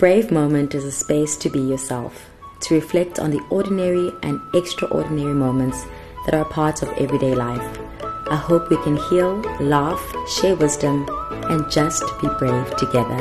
Brave Moment is a space to be yourself, to reflect on the ordinary and extraordinary moments that are part of everyday life. I hope we can heal, laugh, share wisdom, and just be brave together.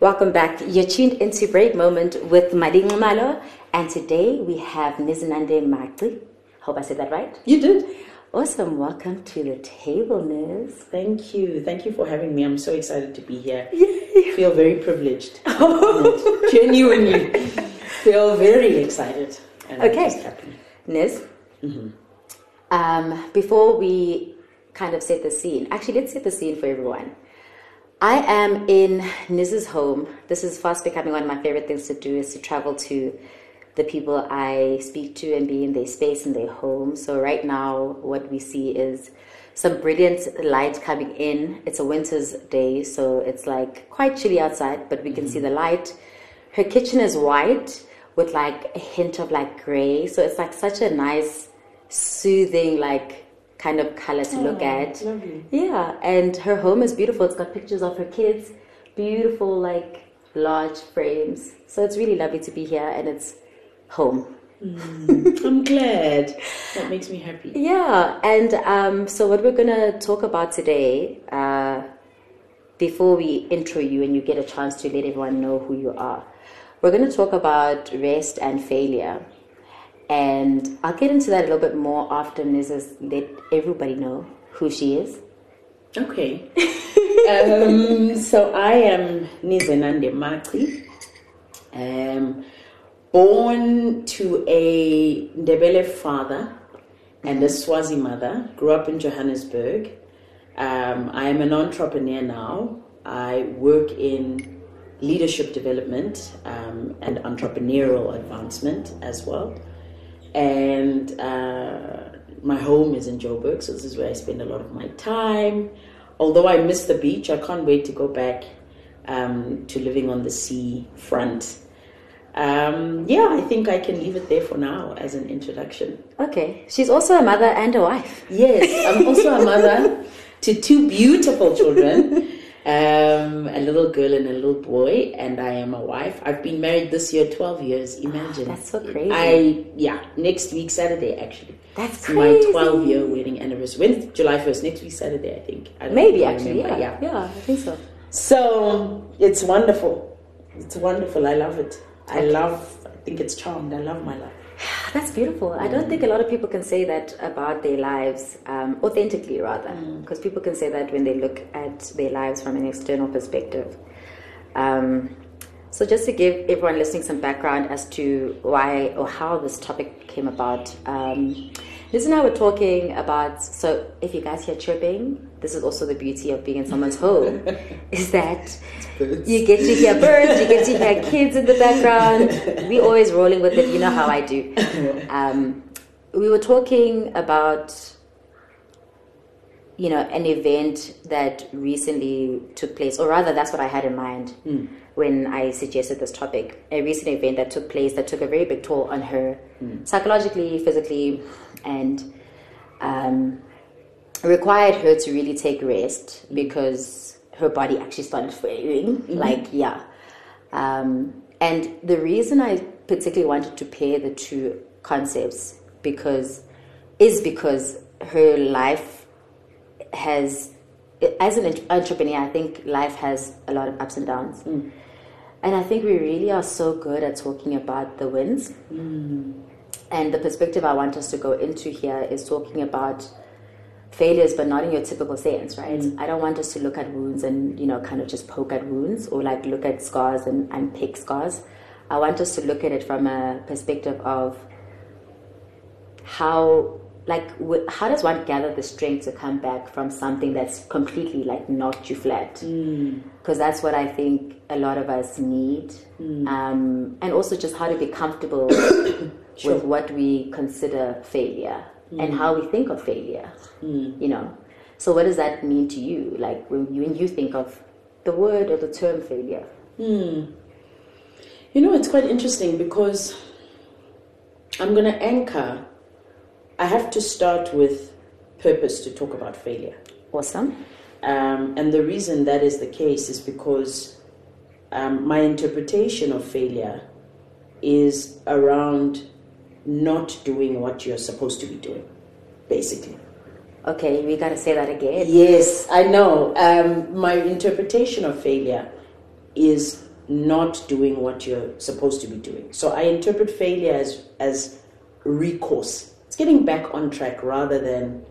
Welcome back. You're tuned into Brave Moment with Mading Malo, and today we have Nizenande Makli. Hope I said that right. You did. Awesome. Welcome to the table, Niz. Thank you. Thank you for having me. I'm so excited to be here. Yay. Feel very privileged. Genuinely feel very excited. Okay. Niz, Mm-hmm. um, before we kind of set the scene, actually, let's set the scene for everyone. I am in Niz's home. This is fast becoming one of my favorite things to do is to travel to the people I speak to and be in their space in their home. So right now, what we see is some brilliant light coming in. It's a winter's day, so it's like quite chilly outside, but we can see mm-hmm. the light. Her kitchen is white with like a hint of like gray, so it's like such a nice, soothing like kind of color to look Oh, at. lovely. Yeah, and her home is beautiful. It's got pictures of her kids, beautiful, like large frames. So it's really lovely to be here, and it's home. I'm glad. That makes me happy. Yeah, and um, so what we're gonna talk about today, uh, before we intro you and you get a chance to let everyone know who you are, we're gonna talk about rest and failure. And I'll get into that a little bit more after Niz has let everybody know who she is. Okay. um, so I am Nizenande Makli. Um, born to a Ndebele father and a Swazi mother. Grew up in Johannesburg. Um, I am an entrepreneur now. I work in leadership development um, and entrepreneurial advancement as well. And uh, my home is in Joburg, so this is where I spend a lot of my time. Although I miss the beach, I can't wait to go back um, to living on the sea front. Um, yeah, I think I can leave it there for now as an introduction. Okay, she's also a mother and a wife. Yes, I'm also a mother to two beautiful children, um, a little girl and a little boy, and I am a wife. I've been married this year 12 years. Imagine. That's so crazy. I yeah, next week Saturday actually. That's crazy. my 12 year wedding anniversary. When July 1st, next week Saturday, I think. I Maybe actually, remember. yeah, yeah, I think so. So it's wonderful. It's wonderful. I love it. I love. I think it's charmed. I love my life. That's beautiful. I don't think a lot of people can say that about their lives, um, authentically rather, because people can say that when they look at their lives from an external perspective. Um, so, just to give everyone listening some background as to why or how this topic came about, um, Niz and I were talking about. So, if you guys hear chirping, this is also the beauty of being in someone's home, is that you get to hear birds, you get to hear kids in the background. We always rolling with it. You know how I do. Um, we were talking about you know an event that recently took place or rather that's what i had in mind when i suggested this topic a recent event that took place that took a very big toll on her psychologically physically and um, required her to really take rest because her body actually started failing mm-hmm. like yeah. Um, and the reason i particularly wanted to pair the two concepts because is because her life has as an entrepreneur i think life has a lot of ups and downs. Mm. And i think we really are so good at talking about the wins. Mm. And the perspective i want us to go into here is talking about failures but not in your typical sense right? Mm. I don't want us to look at wounds and you know kind of just poke at wounds or like look at scars and unpick scars. I want us to look at it from a perspective of how like wh- how does one gather the strength to come back from something that's completely like knocked you flat? Mm. Because that's what i think a lot of us need. Mm. Um, and also just how to be comfortable with what we consider failure and how we think of failure you know. So what does that mean to you? Like when you, when you think of the word or the term failure? You know, it's quite interesting because I'm going to anchor. I have to start with purpose to talk about failure. awesome. Um, and the reason that is the case is because um, my interpretation of failure is around not doing what you're supposed to be doing, basically. Okay, we gotta say that again. Yes, I know. Um, my interpretation of failure is not doing what you're supposed to be doing. So I interpret failure as as recourse. It's getting back on track rather than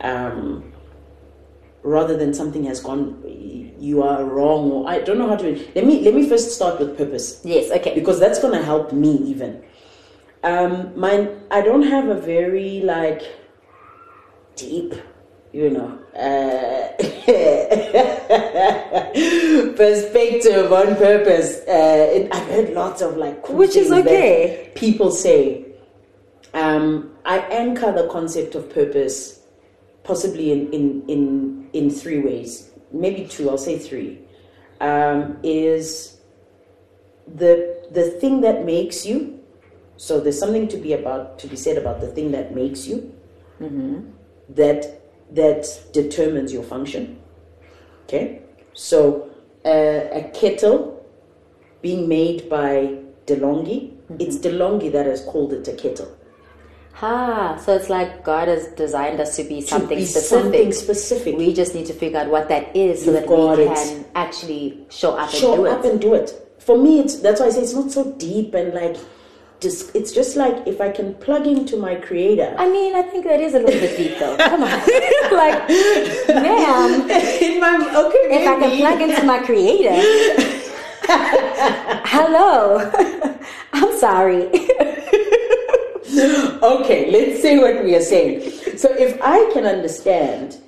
um, rather than something has gone you are wrong or I don't know how to let me let me first start with purpose. Yes, okay. Because that's gonna help me even. Um mine I don't have a very like deep, you know, uh, perspective on purpose. Uh, it, I've heard lots of like cool Which is okay. People say, um, I anchor the concept of purpose possibly in, in, in, in three ways, maybe two, I'll say three. Um, is the the thing that makes you. So there's something to be about to be said about the thing that makes you. That that determines your function. Okay, so uh, a kettle being made by DeLonghi, it's DeLonghi that has called it a kettle. Ha, so it's like God has designed us to be something be specific. something specific. We just need to figure out what that is so You've that we it. can actually show up and show do up it. and do it. For me, it's that's why I say it's not so deep and like, just it's just like if I can plug into my creator. I mean, I think that is a little bit deep though. Come on. like, ma'am, In my okay, if I can plug into my creator. Hello. I'm sorry. okay, let's say what we are saying. So if I can understand,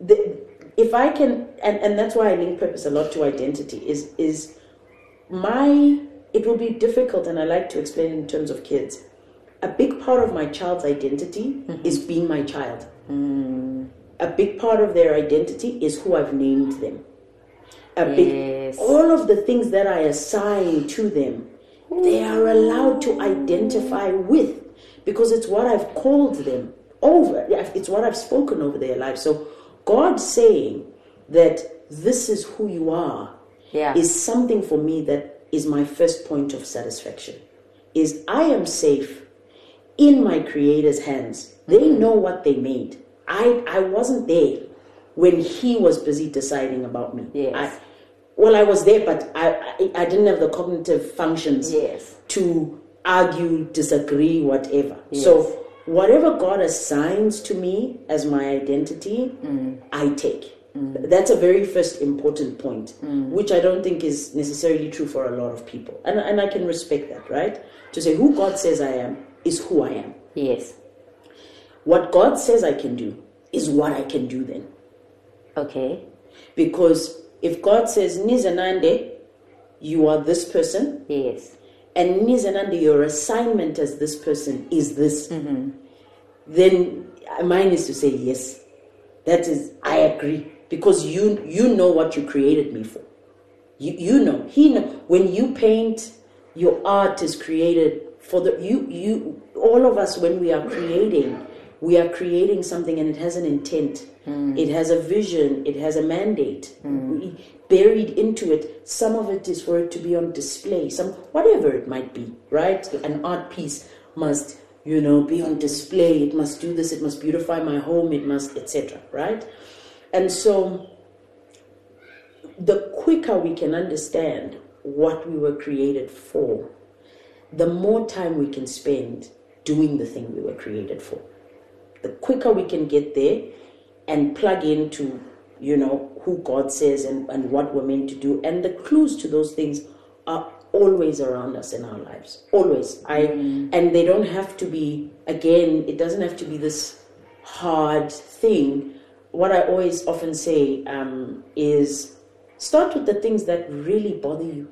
the, if I can, and, and that's why I link purpose a lot to identity, is is my, it will be difficult, and I like to explain in terms of kids. A big part of my child's identity mm-hmm. is being my child. Mm. A big part of their identity is who I've named them. A big, all of the things that I assign to them, they are allowed to identify with because it's what I've called them over. It's what I've spoken over their lives. So God saying that this is who you are Yeah. is something for me that is my first point of satisfaction. Is I am safe in my creator's hands. They mm-hmm. know what they made. I I wasn't there when he was busy deciding about me. Yes. I, well, I was there, but I, I I didn't have the cognitive functions Yes. to argue, disagree, whatever. Yes. So whatever God assigns to me as my identity, mm. I take. Mm. That's a very first important point, mm. which I don't think is necessarily true for a lot of people. And, and I can respect that, right? To say who God says I am is who I am. Yes. What God says I can do is what I can do then. Okay. Because if God says, Nizenande, you are this person, Yes. and Nizenande, your assignment as this person is this, mm-hmm. then mine is to say yes. That is, I agree because you you know what you created me for. You you know he know when you paint, your art is created for the you you all of us when we are creating, we are creating something and it has an intent. Hmm. It has a vision. It has a mandate. Hmm. We- Buried into it, some of it is for it to be on display. Some whatever it might be, right? An art piece must you know be on display. It must do this. It must beautify my home. It must etc. Right? And so the quicker we can understand what we were created for, the more time we can spend doing the thing we were created for. The quicker we can get there and plug into, you know, who God says and, and what we're meant to do. And the clues to those things are always around us in our lives. Always. I mm. and they don't have to be again, it doesn't have to be this hard thing. What I always often say um, is start with the things that really bother you.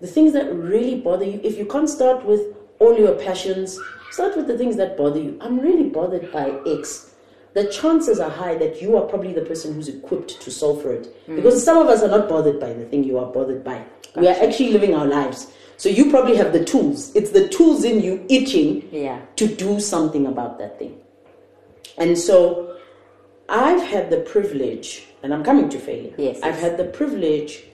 The things that really bother you. If you can't start with all your passions, start with the things that bother you. I'm really bothered by X. The chances are high that you are probably the person who's equipped to solve for it. Because some of us are not bothered by the thing you are bothered by. We are actually living our lives. So you probably have the tools. It's the tools in you itching Yeah. to do something about that thing. And so I've had the privilege, and I'm coming to failure. Yes, I've yes. had the privilege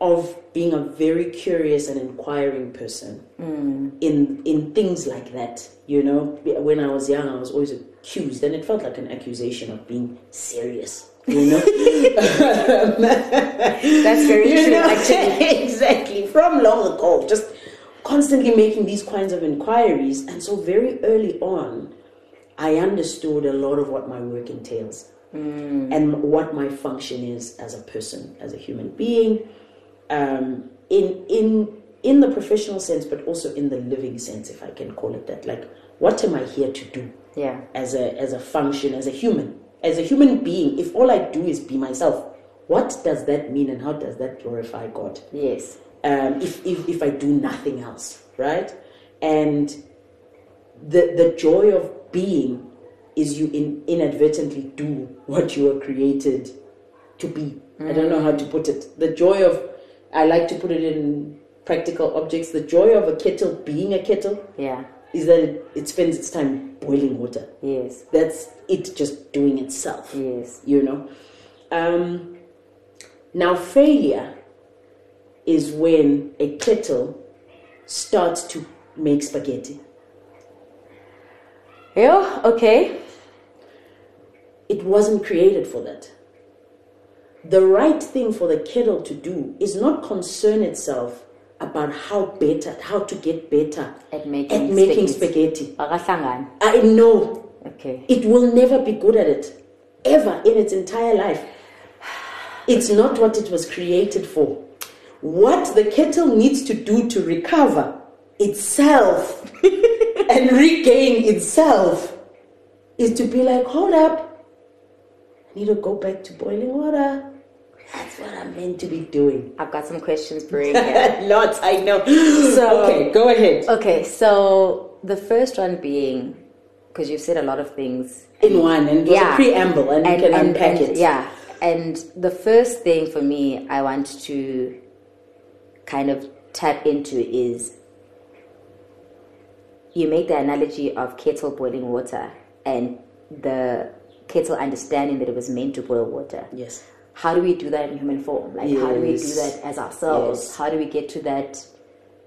of being a very curious and inquiring person mm. in in things like that. You know, when I was young, I was always accused, and it felt like an accusation of being serious. You know, That's very You true, know? actually. exactly from long ago, just constantly making these kinds of inquiries, and so very early on, I understood a lot of what my work entails and what my function is as a person, as a human being, um, in in in the professional sense, but also in the living sense, if I can call it that. Like, what am I here to do? Yeah. as a as a function as a human as a human being if all i do is be myself what does that mean and how does that glorify god Yes. um, if, if if i do nothing else right and the the joy of being is you in, inadvertently do what you were created to be i don't know how to put it the joy of i like to put it in practical objects the joy of a kettle being a kettle Yeah. is that it, it spends its time boiling water Yes. that's it just doing itself Yes. you know um, now failure is when a kettle starts to make spaghetti Yeah. Okay. it wasn't created for that the right thing for the kettle to do is not concern itself about how better how to get better At making at making spaghetti. spaghetti i know Okay. it will never be good at it ever in its entire life it's not what it was created for what the kettle needs to do to recover itself and regain itself is to be like hold up. I need to go back to boiling water. That's what i'm meant to be doing. I've got some questions brewing here. lots i know. So- okay go ahead. Okay, so the first one being because you've said a lot of things. In one and a preamble and, we can unpack and- it. Yeah, and the first thing for me I want to kind of tap into is you make the analogy of kettle boiling water and the kettle understanding that it was meant to boil water. yes How do we do that in human form? Like, how do we do that as ourselves? Yes. How do we get to that?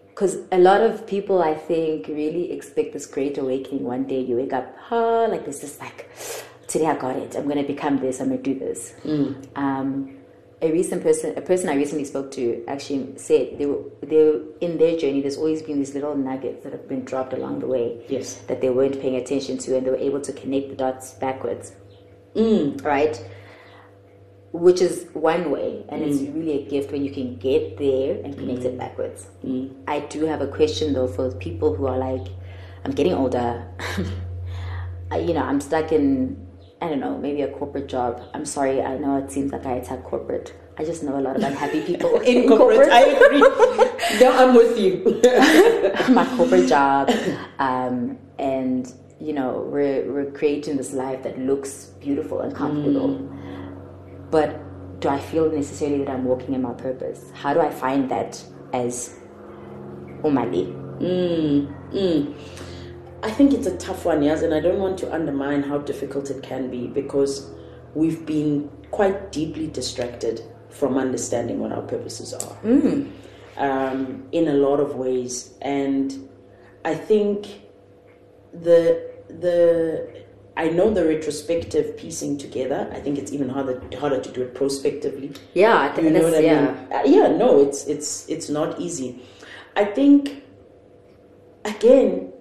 Because a lot of people, I think, really expect this great awakening. One day you wake up, ah, like this is like, today I got it. I'm going to become this. I'm going to do this. Um, a recent person, a person I recently spoke to, actually said they were, they were in their journey. There's always been these little nuggets that have been dropped along the way Yes. that they weren't paying attention to, and they were able to connect the dots backwards. Mm. Right? Which is one way, and it's mm. really a gift when you can get there and connect it mm. backwards. I do have a question though for people who are like, I'm getting older. I, you know, I'm stuck in, I don't know, maybe a corporate job. I'm sorry, I know it seems like I attack corporate. I just know a lot of unhappy people in corporate. I agree. no, I'm with you. my corporate job, um, and you know we're we're creating this life that looks beautiful and comfortable. Mm. But do I feel necessarily that I'm walking in my purpose? How do I find that as umali? I think it's a tough one, yes, and I don't want to undermine how difficult it can be because we've been quite deeply distracted from understanding what our purposes are um, in a lot of ways, and I think the the I know the retrospective piecing together. I think it's even harder harder to do it prospectively. Yeah, I think You know that's what I yeah. mean? Uh, yeah, no, it's it's it's not easy. I think again,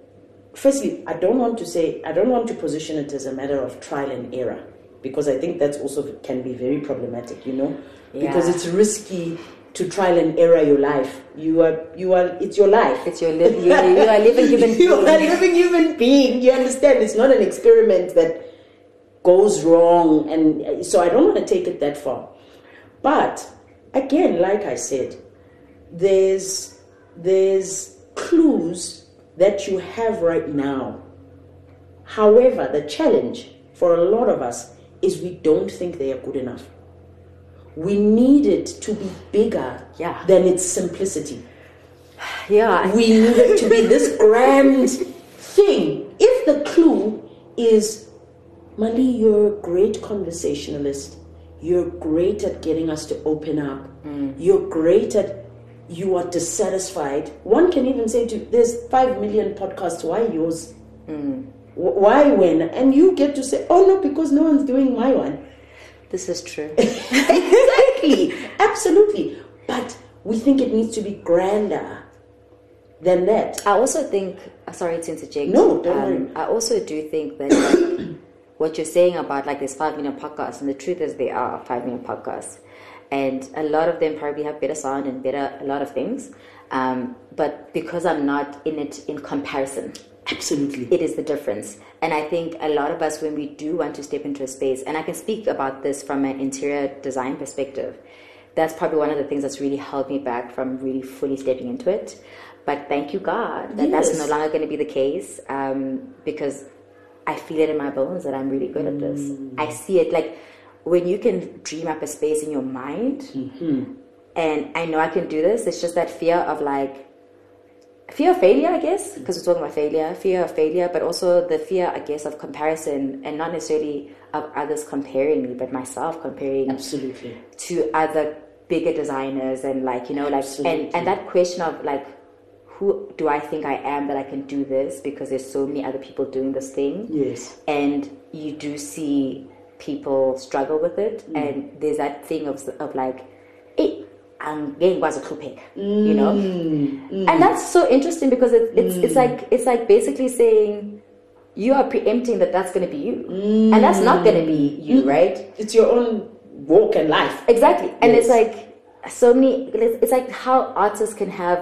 firstly, I don't want to say I don't want to position it as a matter of trial and error because I think that's also can be very problematic. You know, because it's risky to trial and error your life. You are you are it's your life. It's your li- you, you are living human you are a living human being. You understand? It's not an experiment that goes wrong, and uh, so I don't want to take it that far. But again, like I said, there's there's clues that you have right now. However, the challenge for a lot of us is we don't think they are good enough. We need it to be bigger Yeah. than its simplicity Yeah, we need it to be this grand thing. If the clue is, Mali, you're a great conversationalist, You're great at getting us to open up. Mm. You're great at you are dissatisfied. One can even say to there's five million podcasts, why yours? Mm. Why when? And you get to say, oh no, because no one's doing my one. This is true. exactly, absolutely. But we think it needs to be grander than that. I also think, uh, sorry to interject. No, don't worry. um, I also do think that like, what you're saying about like there's five million podcasts, and the truth is there are five million podcasts, and a lot of them probably have better sound and better a lot of things. Um, but because I'm not in it in comparison, Absolutely. it is the difference. And I think a lot of us, when we do want to step into a space, and I can speak about this from an interior design perspective, that's probably one of the things that's really held me back from really fully stepping into it. But thank you, God, that that's no longer going to be the case um, because I feel it in my bones that I'm really good at this. Mm. I see it like when you can dream up a space in your mind, Mm-hmm. and I know I can do this, it's just that fear of like, fear of failure, I guess, because we're talking about failure, fear of failure, but also the fear, I guess, of comparison, and not necessarily of others comparing me, but myself comparing Absolutely. to other bigger designers, and like you know, like Absolutely. and and that question of like, who do I think I am that I can do this? Because there's so many other people doing this thing, Yes. and you do see people struggle with it, Mm. and there's that thing of of like, hey. angeke ngikwazi ukuhlupheka you know Mm. and that's so interesting because it, it's it's like it's like basically saying you are preempting that that's going to be you and that's not going to be you right It's your own walk and life. exactly and it's like so many it's it's like how artists can have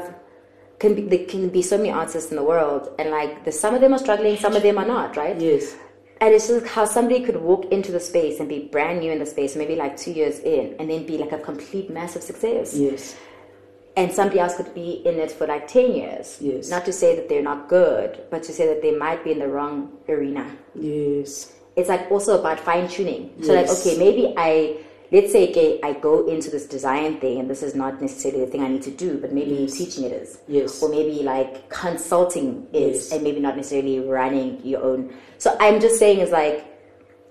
can be there can be so many artists in the world and like the, some of them are struggling some of them are not right Yes. And it's just how somebody could walk into the space and be brand new in the space maybe like two years in and then be like a complete massive success Yes. and somebody else could be in it for like 10 years. Yes. Not to say that they're not good, but to say that they might be in the wrong arena. Yes. It's like also about fine tuning. So, like, okay, maybe I, let's say, okay, I go into this design thing and this is not necessarily the thing I need to do, but maybe teaching it is. Yes. Or maybe like consulting is, Yes. and maybe not necessarily running your own. So, I'm just saying, is like,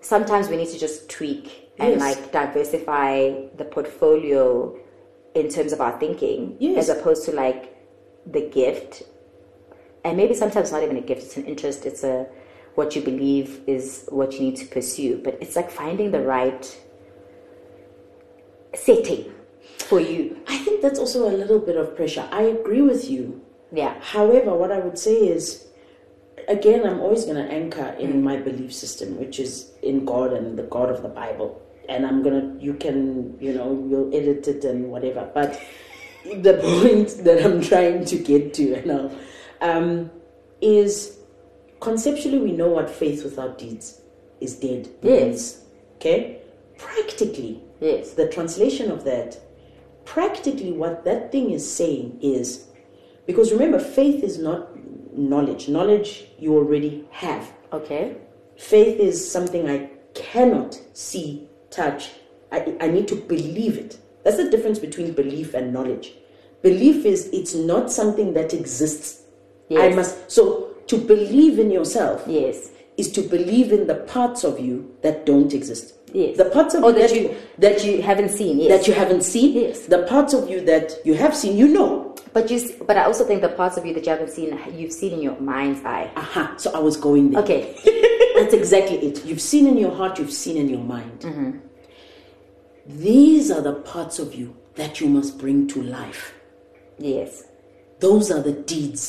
sometimes we need to just tweak and Yes. like diversify the portfolio in terms of our thinking Yes. as opposed to like the gift and maybe sometimes not even a gift it's an interest it's a what you believe is what you need to pursue but it's like finding the right setting for you I think that's also a little bit of pressure. I agree with you. yeah However, what I would say is, again, I'm always going to anchor in my belief system, which is in God and the God of the Bible. And I'm going to, you can, you know, you'll edit it and whatever. But the point that I'm trying to get to you now um, is conceptually, we know what faith without deeds is dead. Yes. Okay? Practically, yes the translation of that, practically what that thing is saying is because remember, faith is not knowledge. Knowledge you already have. okay Faith is something I cannot see, touch. I, I need to believe it. That's the difference between belief and knowledge. Belief is it's not something that exists. I must so to believe in yourself yes is to believe in the parts of you that don't exist. Yes. The parts of or you that you that you haven't seen yes that you haven't seen. Yes. The parts of you that you have seen, you know. but you, but i also think the parts of you that you haven't seen you've seen in your mind's eye Aha. So I was going there. okay That's exactly it. You've seen in your heart, you've seen in your mind. Mm-hmm. These are the parts of you that you must bring to life. yes Those are the deeds.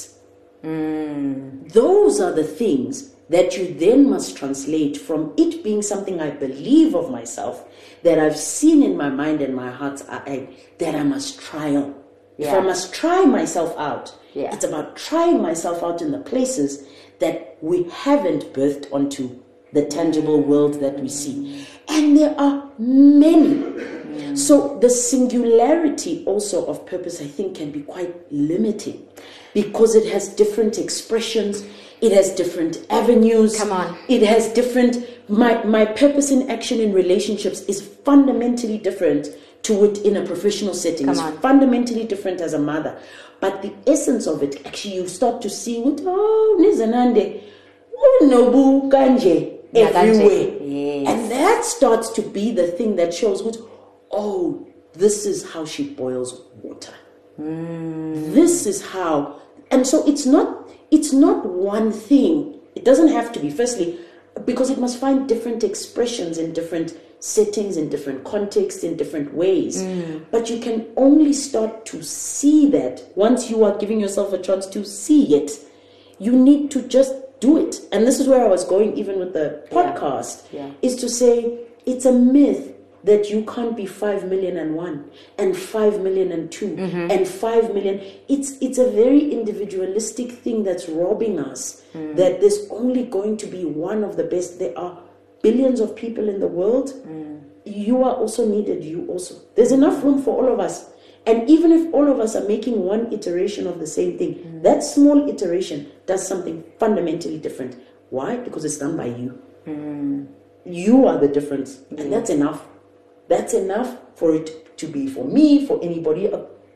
Mm. Those are the things that you then must translate from it being something I believe of myself, that I've seen in my mind and my heart's eye, that I must trial. If I must try myself out, Yeah. it's about trying myself out in the places that we haven't birthed onto the tangible mm. world that we see. And there are many. Mm. So the singularity also of purpose, I think, can be quite limiting because it has different expressions, it has different avenues. Come on. It has different my my purpose in action in relationships is fundamentally different to it in a professional setting. Come it's on. fundamentally different as a mother. But the essence of it, actually you start to see what oh Nizenande, oh Nobu Kanje. everywhere. Yes. And that starts to be the thing that shows what, oh, this is how she boils water. Hmm. This is how, and so it's not it's not one thing. It doesn't have to be. Firstly, because it must find different expressions in different settings, in different contexts, in different ways. Mm. But you can only start to see that once you are giving yourself a chance to see it. You need to just do it. And this is where I was going, even with the podcast, Yeah. is to say it's a myth that you can't be five million and one and five million and 2 Mm-hmm. and five million. It's it's a very individualistic thing that's robbing us. Mm. That there's only going to be one of the best. There are billions of people in the world. Mm. You are also needed. You also. There's enough room for all of us. And even if all of us are making one iteration of the same thing, Mm. that small iteration does something fundamentally different. Why? Because it's done by you. You are the difference, and that's enough. That's enough for it to be for me, for anybody.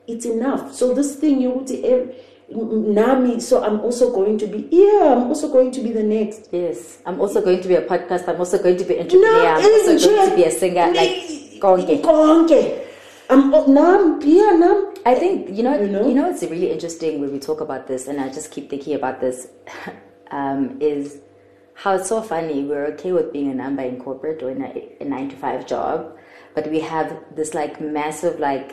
It's enough. So this thing you would say, Nami. So I'm also going to be. Yeah, I'm also going to be the next. Yes, I'm also going to be a podcast. I'm also going to be an entrepreneur. I'm also going to be a singer. Like konke. Konke. I'm oh, nam. Yeah, nam. I think you know, You you know? know, it's really interesting when we talk about this, and I just keep thinking about this. um, is how it's so funny. We're okay with being a number in corporate or in a, a nine to five job, but we have this like massive like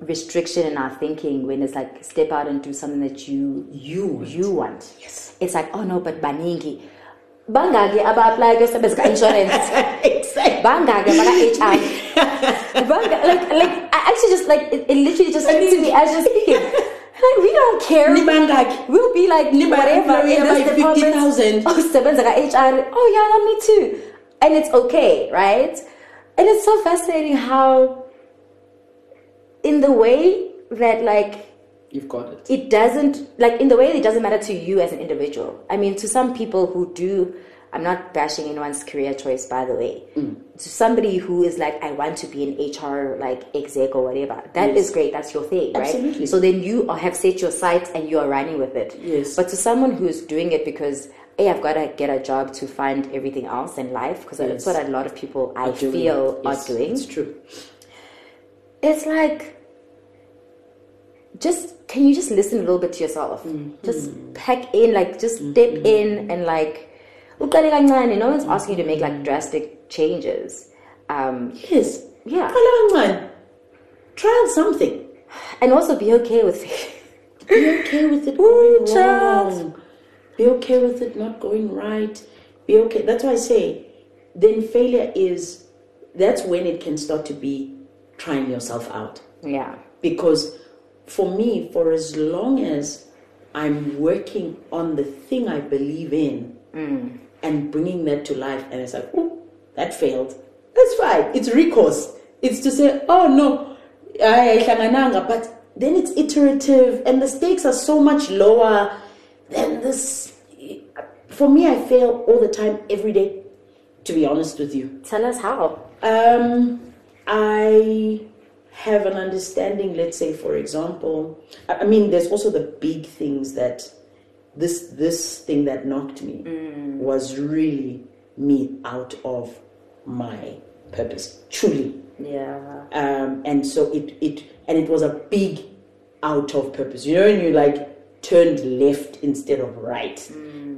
restriction in our thinking when it's like step out and do something that you You. you want. Yes. It's like oh no, but baningi. Bangaki aba apply kuyosebenza insurance. exactly. bangake baka HR Banga, like like I actually just like it, it literally just came to me as just speaking like we don't care Nibangaki. we'll be like whatever in this like department 50,000. oh sebenza HR oh yeah no, me too and it's okay right and it's so fascinating how in the way that like You've got it. it doesn't like in the way it doesn't matter to you as an individual i mean to some people who do i'm not bashing anyone's career choice by the way Mm. to somebody who is like i want to be an hr like exec or whatever That is great that's your thing right Absolutely. so then you have set your sights and you are running with it Yes. but to someone who's doing it because hey i've got to get a job to find everything else in life because that's what a lot of people i Doing- feel yes, are doing It's true. it's like just can you just listen a little bit to yourself mm-hmm. just pack in like just step mm-hmm. in and like no one's asking you to make like mm-hmm. drastic changes um Yes. Yeah. Kancane. Something. and also be okay with it. Be okay with it Ooh, child. Be okay with it not going right. Be okay. That's why I say, then failure is. That's when it can start to be trying yourself out. yeah Because for me, for as long as I'm working on the thing I believe in mm. and bringing that to life, and it's like, oh, that failed. That's fine. It's recourse. It's to say, oh no, I but then it's iterative, and the stakes are so much lower than this. For me, I fail all the time, every day. To be honest with you, tell us how um, I have an understanding, let's say, for example, I mean, there's also the big things that this this thing that knocked me was really me out of my purpose, truly. yeah Um, and so it, it and it was a big out of purpose. You know, when you like turned left instead of right.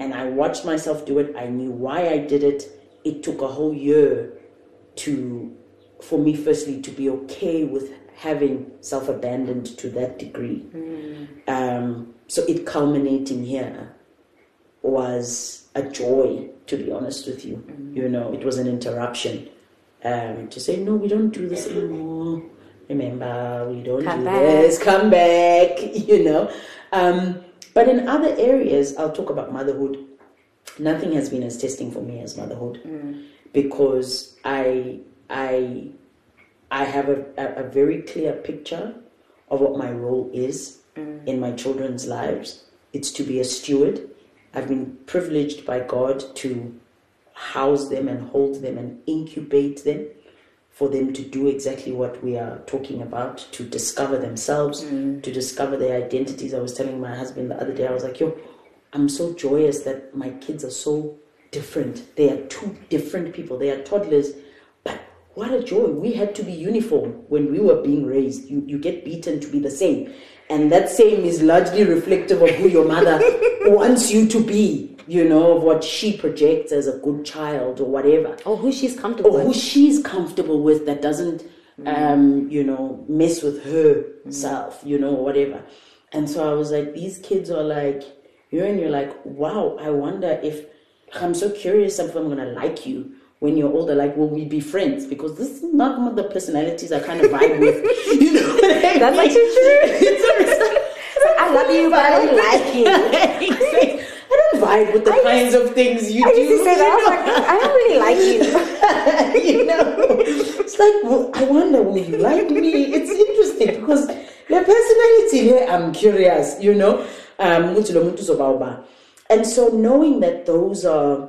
And I watched myself do it. I knew why I did it. It took a whole year to for me firstly to be okay with having self abandoned to that degree. Um, so it culminating here was a joy, to be honest with you. You know, it was an interruption um, to say, no, we don't do this anymore. Remember, we don't Come do back. this. Come back, you know. Um, but in other areas, I'll talk about motherhood. Nothing has been as testing for me as motherhood mm. because I, I, I have a, a, a very clear picture of what my role is mm. in my children's lives. It's to be a steward. I've been privileged by God to house them and hold them and incubate them for them to do exactly what we are talking about to discover themselves, mm. to discover their identities. I was telling my husband the other day, I was like, yo, I'm so joyous that my kids are so different. They are two different people. They are toddlers, but what a joy. We had to be uniform when we were being raised. You, you get beaten to be the same. And that same is largely reflective of who your mother wants you to be, you know, of what she projects as a good child or whatever. Or who she's comfortable Or who with. she's comfortable with that doesn't, um, you know, mess with herself, you know, or whatever. And so I was like, these kids are like, you know, and you're like, wow, I wonder if I'm so curious if I'm gonna like you when you're older. Like, will we be friends? Because this is not one of the personalities I kind of vibe with. You know, That's actually true. I love you, but I don't like you. Exactly. I don't vibe with the I kinds of things you I do. used to say that. I was like, I don't really like you. you know, it's like, well, I wonder, will you like me? It's interesting because your personality here, I'm curious, you know. Um, ukuthi lo muntu uzobawuba. and so knowing that those are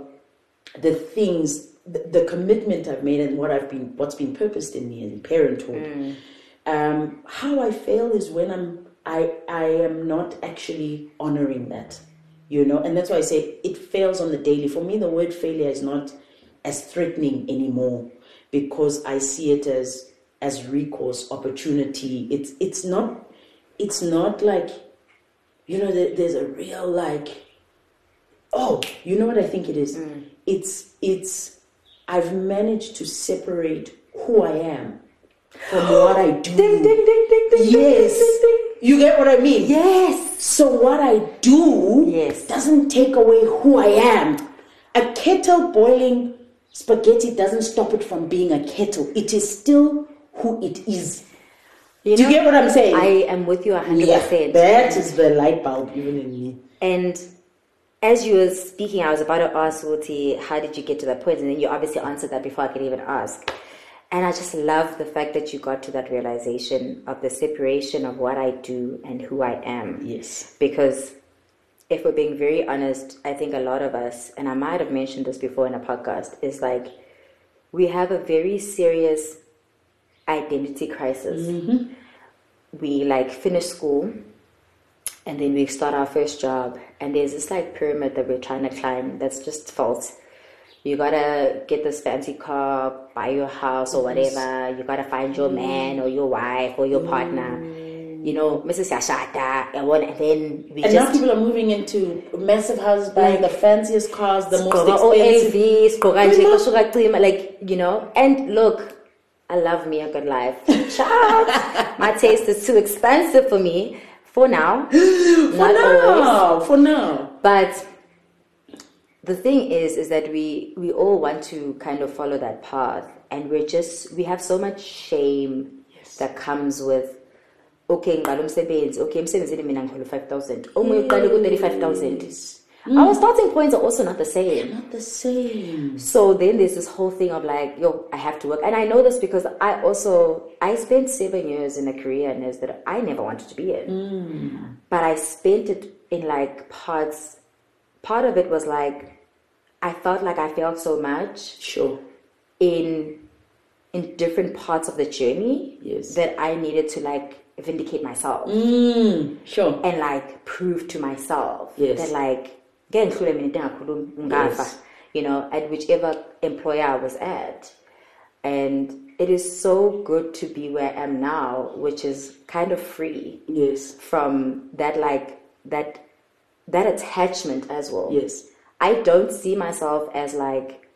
the things, the, the commitment I've made and what I've been, what's been purposed in me in parenthood, um, how I fail is when I'm, I, I am not actually honoring that, you know, and that's why I say it fails on the daily. For me, the word failure is not as threatening anymore because I see it as as recourse opportunity. It's it's not it's not like you know there's a real like oh you know what I think it is. Mm. It's it's I've managed to separate who I am from what I do. Ding, ding, ding, ding, ding, Yes. ding, ding, You get what I mean? Yes. So what I do Yes. doesn't take away who I am. A kettle boiling spaghetti doesn't stop it from being a kettle. It is still who it is. do you get what I'm saying? I am with you 100%. yeah, that is the light bulb even in me. And as you were speaking, I was about to ask Wuti, how did you get to that point? And then you obviously answered that before I could even ask. And I just love the fact that you got to that realization of the separation of what I do and who I am. Yes. Because if we're being very honest, I think a lot of us, and I might have mentioned this before in a podcast, is like we have a very serious identity crisis. Mm-hmm. We like finish school and then we start our first job, and there's this like pyramid that we're trying to climb that's just false. You gotta get this fancy car, buy your house or whatever. You gotta find your mm. man or your wife or your mm. partner. You know, Mrs. Yashata, and one- and then we And just now people are moving into massive houses, buying the fanciest cars, the most expensive. o-LV, sigqoka nje, Ima- kusuka like you know and look i love me a good life Child, my taste is too expensive for me for now For not always now, for now. but the thing is is that we we all want to kind of follow that path and we're just we have so much shame that comes with okay ngiqala umsebenzi okay emsebenzini mina ngihola 5000 omunye uqale ku 35000 our mm. starting points are also not the same Not the same. so then there's this whole thing of like, yo, I have to work. And I know this because I also, I spent seven years in a career this that I never wanted to be in. Mm. But I spent it in like parts, part of it was like, I felt like I felt so much Sure. in, in different parts of the journey Yes. that I needed to like vindicate myself Mm, sure. and like prove to myself Yes. that like ngeke ngihlule mina into engakhulumi ngafa Yes. you know at whichever employer I was at and it is so good to be where I am now which is kind of free Yes. from that like that that attachment as well Yes. I don't see myself as like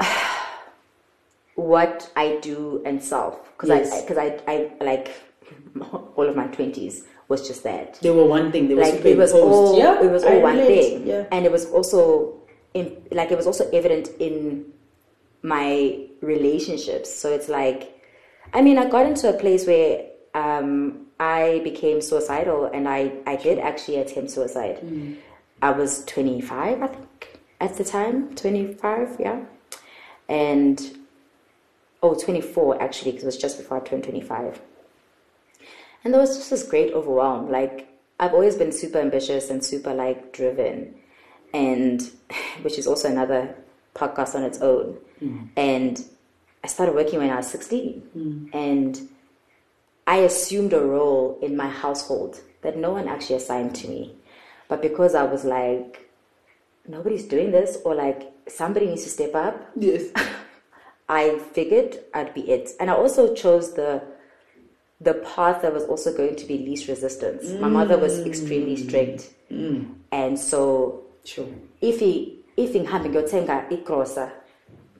what I do and self because Yes. I because I, I like all of my twenties was just that They were one thing. They were like it was all yeah, it was I all one relate. thing Yeah. and it was also in, like it was also evident in my relationships so it's like i mean i got into a place where um, i became suicidal and i i did actually attempt suicide Mm. I was 25 i think at the time 25 yeah. And oh 24 actually because it was just before i turned 25 and there was just this great overwhelm. Like I've always been super ambitious and super like driven, and which is also another podcast on its own. Mm-hmm. And I started working when I was sixteen, mm. and I assumed a role in my household that no one actually assigned to me, but because I was like nobody's doing this, or like somebody needs to step up. Yes. I figured I'd be it. And I also chose the the path that was also going to be least resistance. My mother was mm. extremely strict. Mm. And so Sure. if he if ngihambe ngiyothenga igrosa,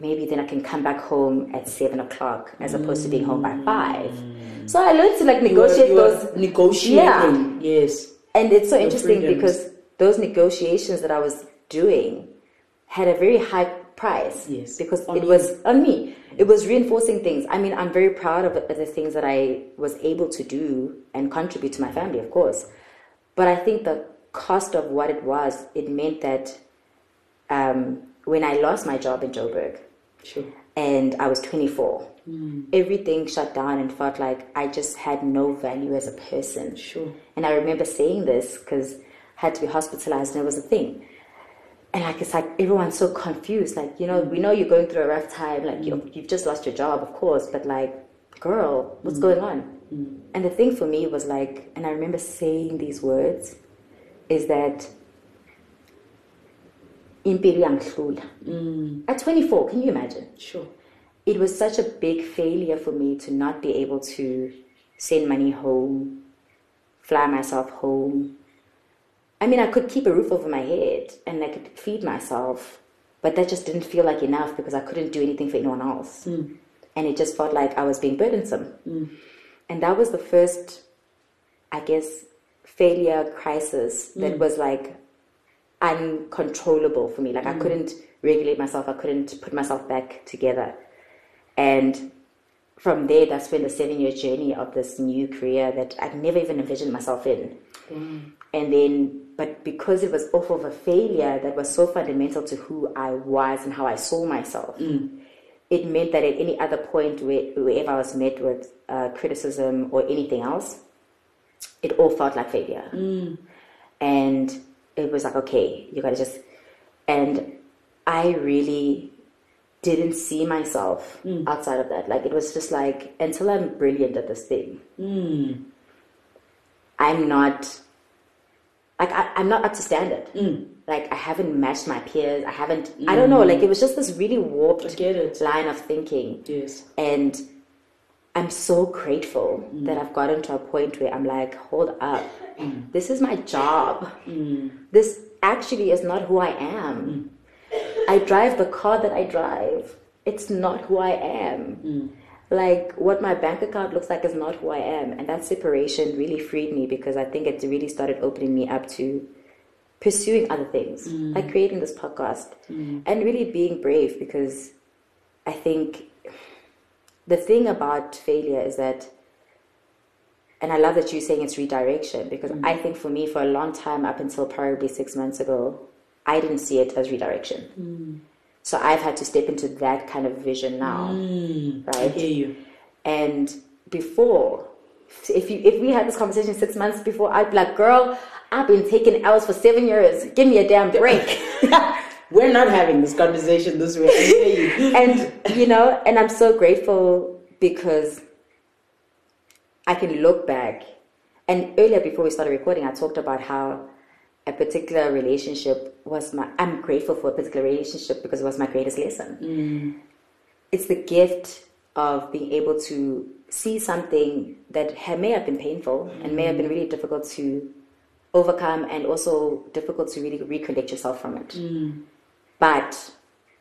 maybe then I can come back home at seven o'clock as opposed to being home by five. Mm. So I learned to like You negotiate you were those negotiating. Yes. And it's so interesting freedoms. because those negotiations that I was doing had a very high price. Yes. Because On it was on me. It was reinforcing things. I mean, I'm very proud of the things that I was able to do and contribute to my family, of course. But I think the cost of what it was, it meant that um, when I lost my job in Joburg, Sure. and I was 24. Mm. Everything shut down and felt like I just had no value as a person. Sure. And I remember saying this because I had to be hospitalized and it was a thing. And like it's like everyone's so confused. Like, you know, we know you're going through a rough time, like you mm. you've just lost your job, of course, but like, girl, what's mm. going on? And the thing for me was like, and I remember saying these words, is that impilo yangihlula. At 24, can you imagine? Sure. It was such a big failure for me to not be able to send money home, fly myself home. I mean, I could keep a roof over my head and I could feed myself, but that just didn't feel like enough because I couldn't do anything for anyone else. Mm. And it just felt like I was being burdensome. Mm. And that was the first, I guess, failure crisis that mm. was like uncontrollable for me. Like I couldn't regulate myself, I couldn't put myself back together. And from there, that's when the seven year journey of this new career that I'd never even envisioned myself in. Mm. And then, but because it was off of a failure that was so fundamental to who I was and how I saw myself, mm. it meant that at any other point where, wherever I was met with uh, criticism or anything else, it all felt like failure. Mm. And it was like, okay, you gotta just. And I really didn't see myself outside of that. Like, it was just like, until I'm brilliant at this thing, I'm not. Like, I, I'm not up to standard. Like, I haven't matched my peers. I haven't. I don't know. Like, it was just this really warped line of thinking. Yes. And I'm so grateful that I've gotten to a point where I'm like, hold up, this is my job. This actually is not who I am. I drive the car that I drive. It's not who I am. Mm. Like what my bank account looks like is not who I am. And that separation really freed me because I think it really started opening me up to pursuing other things, mm. like creating this podcast mm. and really being brave because I think the thing about failure is that and I love that you're saying it's redirection because I think for me for a long time up until probably six months ago, I didn't see it as redirection. Hmm. So I've had to step into that kind of vision now. Hmm. I Right? hear you. And before, if you if we had this conversation six months before, I'd be like, girl, I've been taking L's for seven years. Give me a damn break. We're not having this conversation this way. I hear you. and you know, and I'm so grateful because I can look back. And earlier, before we started recording, I talked about how a particular relationship was my. I'm grateful for a particular relationship because it was my greatest lesson. Mm. It's the gift of being able to see something that ha- may have been painful and may have been really difficult to overcome, and also difficult to really reconnect yourself from it. Mm. But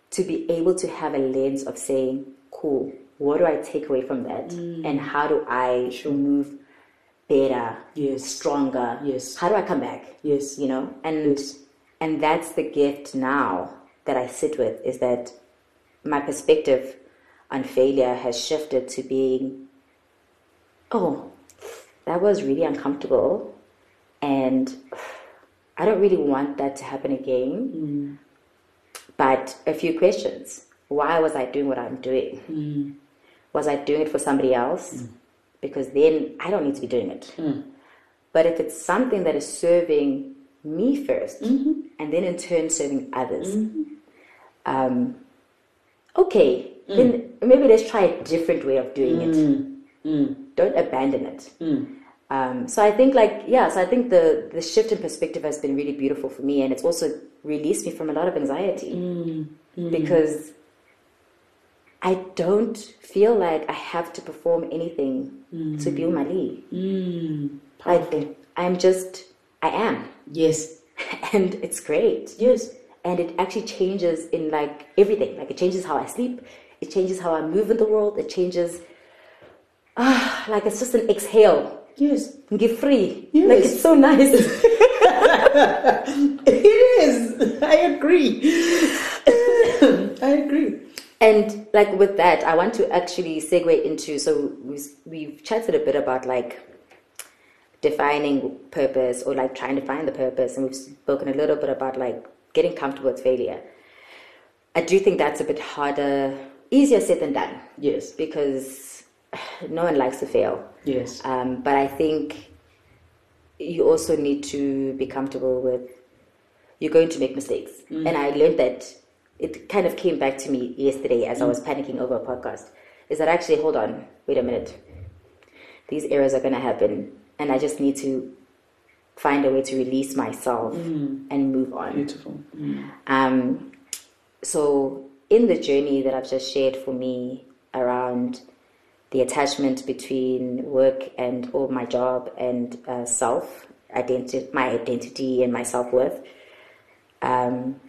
to be able to have a lens of saying, cool, what do I take away from that? Mm. And how do I move better, Yes. stronger? Yes. How do I come back? Yes. You know? And and that's the gift now that I sit with is that my perspective on failure has shifted to being, oh, that was really uncomfortable. And I don't really want that to happen again. Mm. But a few questions. Why was I doing what I'm doing? Mm. Was I doing it for somebody else? Mm. Because then I don't need to be doing it. Hmm. But if it's something that is serving me 1st mm-hmm. and then in turn serving others, mm-hmm. um, okay, mm. then maybe let's try a different way of doing it. Mm. Mm. Don't abandon it. Um, so I think like yeah, so I think the the shift in perspective has been really beautiful for me, and it's also released me from a lot of anxiety. Because I don't feel like I have to perform anything to be Mali. Mm. Like I'm just I am, Yes. and it's great. Yes. and it actually changes in like everything like it changes how i sleep it changes how i move in the world it changes ah like it's just an exhale Yes. get free Yes. like it's so nice It is. I agree. I agree. And like with that i want to actually segue into so we've, we've chatted a bit about like defining purpose or like trying to find the purpose and we've spoken a little bit about like getting comfortable with failure i do think that's a bit harder easier said than done Yes. because no one likes to fail. Yes. Um, but I think you also need to be comfortable with you're going to make mistakes. And I learned that it kind of came back to me yesterday as I was panicking over a podcast. Is that actually, hold on, wait a minute. These errors are going to happen. And I just need to find a way to release myself and move on. Beautiful. Um, so, in the journey that I've just shared for me around the attachment between work and or my job and uh, self identity, my identity and my self worth, um,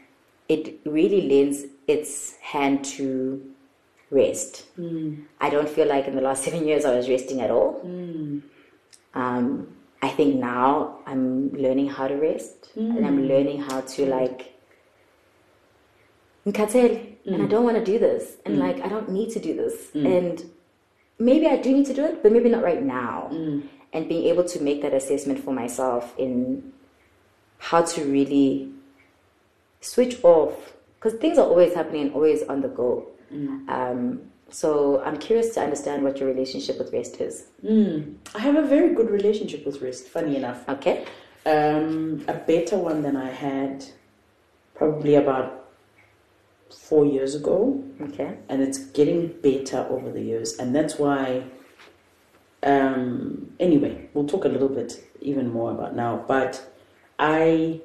it really lends its hand to rest. I don't feel like in the last seven years I was resting at all. Um, I think now I'm learning how to rest and I'm hmm. learning how to like and I hmm. don't want to do this, and hmm. like I don't need to do this, and maybe I do need to do it, but maybe not right now. And being able to make that assessment for myself in how to really switch off, because things are always happening and always on the go. Um, so I'm curious to understand what your relationship with rest is. Mm. I have a very good relationship with rest, funny enough. Okay. Um, a better one than I had probably about four years ago. Okay. and it's getting better over the years and that's why um anyway we'll talk a little bit even more about now but i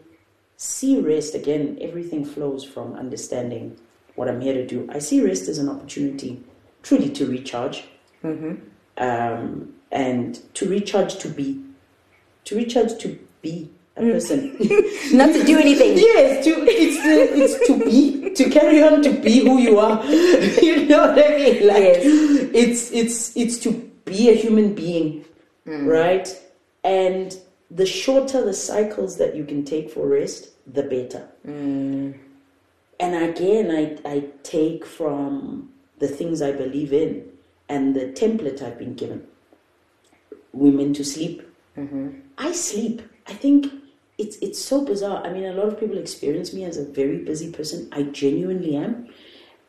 see rest again everything flows from understanding what i'm here to do i see rest as an opportunity truly to recharge mm-hmm. um and to recharge to be to recharge to be a mm. person Not to do anything. Yes, to it's the, it's to be to carry on to be who you are. you know what I mean? Like Yes. it's it's it's to be a human being, mm. right? And the shorter the cycles that you can take for rest, the better. Mm. And again, I I take from the things I believe in and the template I've been given. Women to sleep. Mm-hmm. I sleep. I think it's it's so bizarre. I mean, a lot of people experience me as a very busy person. I genuinely am,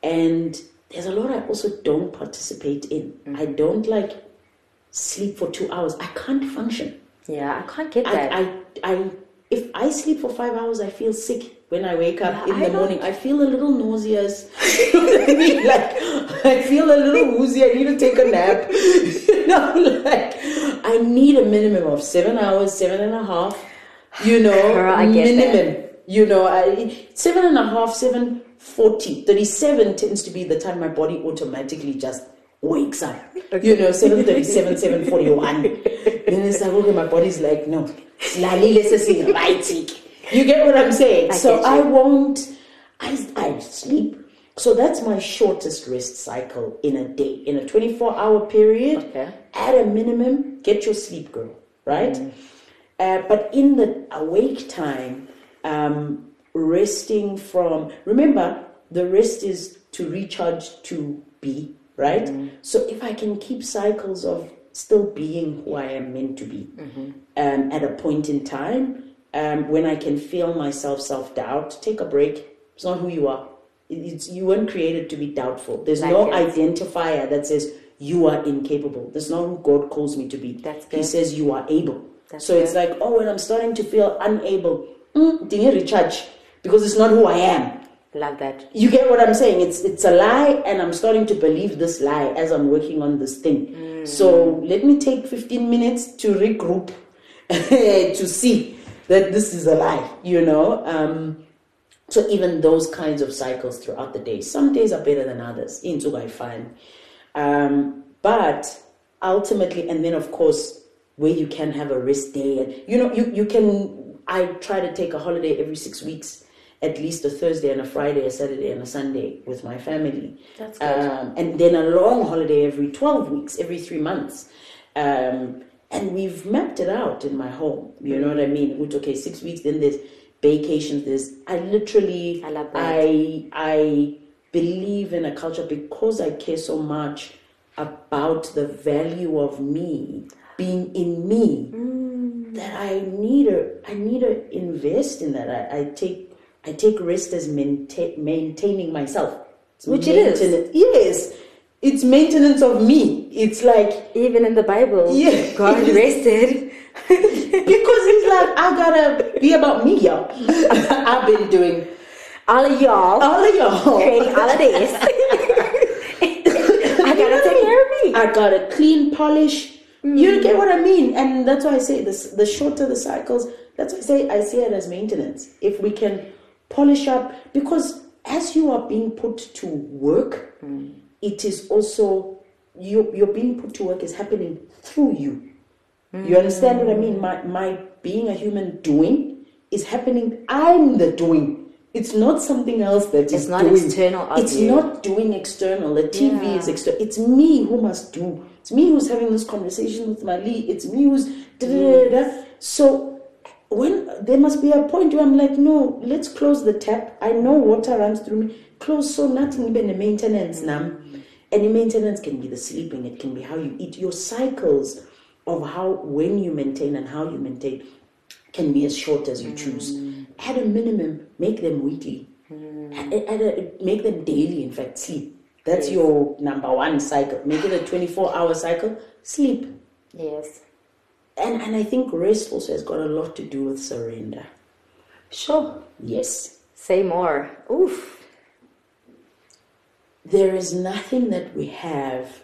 and there's a lot I also don't participate in. Mm. I don't like sleep for two hours. I can't function. Yeah, I can't get that. I, I, I, if I sleep for five hours, I feel sick when I wake up Yeah, in I the morning. I feel a little nauseous. you know what I mean? Like, I feel a little woozy. I need to take a nap. you know, like, I need a minimum of seven hours, seven and a half. You know, Girl, minimum. You know, I, seven and a half, seven forty. Thirty-seven tends to be the time my body automatically just wakes up. You know, seven thirty-seven, seven forty-one. Then it's like, okay, my body's like, no. You get what I'm saying? I so. I won't, I, I sleep. So that's my shortest rest cycle in a day. In a 24 hour period, Okay. at a minimum, get your sleep, girl, right? Mm. Uh, but in the awake time, um, resting from, remember, the rest is to recharge to be, right? Mm. So if I can keep cycles of still being who I am meant to be um, at a point in time, um, when I can feel myself self doubt, take a break. It's not who you are. It's, you weren't created to be doubtful. There's no it. identifier that says you are incapable. That's not who God calls me to be. That's he says you are able. That's so it's like, oh, when I'm starting to feel unable, mm, didn't recharge because it's not who I am. Love that. You get what I'm saying? It's it's a lie, and I'm starting to believe this lie as I'm working on this thing. So let me take 15 minutes to regroup to see that this is a lie. You know. Um, so even those kinds of cycles throughout the day. Some days are better than others. In I find, um, but ultimately, and then of course, where you can have a rest day, and you know, you you can. I try to take a holiday every six weeks at least a Thursday and a Friday, a Saturday and a Sunday with my family. That's good. Um, and then a long holiday every 12 weeks, every three months. Um, and we've mapped it out in my home. You know what I mean? Which, okay, six weeks, then there's vacations. There's, I literally, I. I, I believe in a culture because I care so much about the value of me being in me Mm. that I need to I need to invest in that. I, I take I take rest as mainta- maintaining myself. It's Which it is. Yes, it's maintenance of me. It's like Even in the Bible, Yeah. God rested. because he's like I gotta be about me, y'all. I've been doing all of y'all all of y'all. creating holidays. I gotta take care of me. I gotta clean, polish. You mm. get what I mean? And that's why I say this the shorter the cycles, that's why I say I see it as maintenance. If we can polish up because as you are being put to work, hmm. it is also you you're being put to work is happening through you. You understand what I mean? Hmm. My my being a human doing is happening. I'm the doing. It's not something else that is It's not doing. external It's you. not doing external. The TV Yeah. is external. It's me who must do. It's me who's having this conversation with my lead. It's me who's da da da da. So when there must be a point where I'm like, no, let's close the tap. I know water runs through me. Close so nothing even the maintenance now. And the maintenance can be the sleeping, it can be how you eat. Your cycles of how when you maintain and how you maintain can be as short as you choose. Mm. At a minimum, make them weekly. Mm. At, at a, make them daily, in fact, sleep. That's Yes. your number one cycle. Make it a 24 hour cycle, sleep. Yes. And, and I think rest also has got a lot to do with surrender. Sure. Yes. Say more. Oof. There is nothing that we have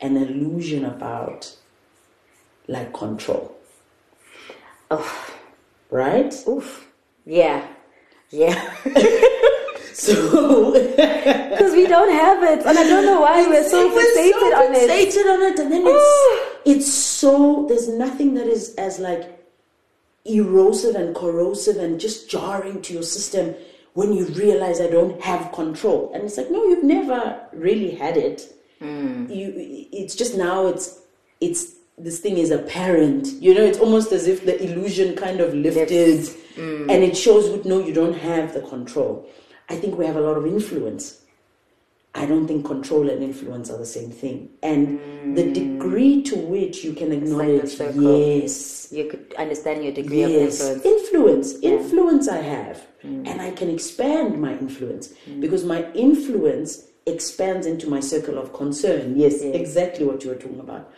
an illusion about like control, Oh, right? oof. Yeah. Yeah. So Because we don't have it. And I don't know why we're so fixated on it. fixated on it, and then it's it's so there's nothing that is as like erosive and corrosive and just jarring to your system when you realize I don't have control. And it's like, no, you've never really had it. Hmm. You, it's just now it's it's this thing is apparent. You know, it's almost as if the illusion kind of lifted, hmm. and it shows with no, you don't have the control. I think we have a lot of influence. I don't think control and influence are the same thing. And the mm. degree to which you can like acknowledge, circle. yes, You could understand your degree yes, of influence. influence, influence I have, mm. and I can expand my influence mm. because my influence expands into my circle of concern. Yes, Yes. exactly what you were talking about.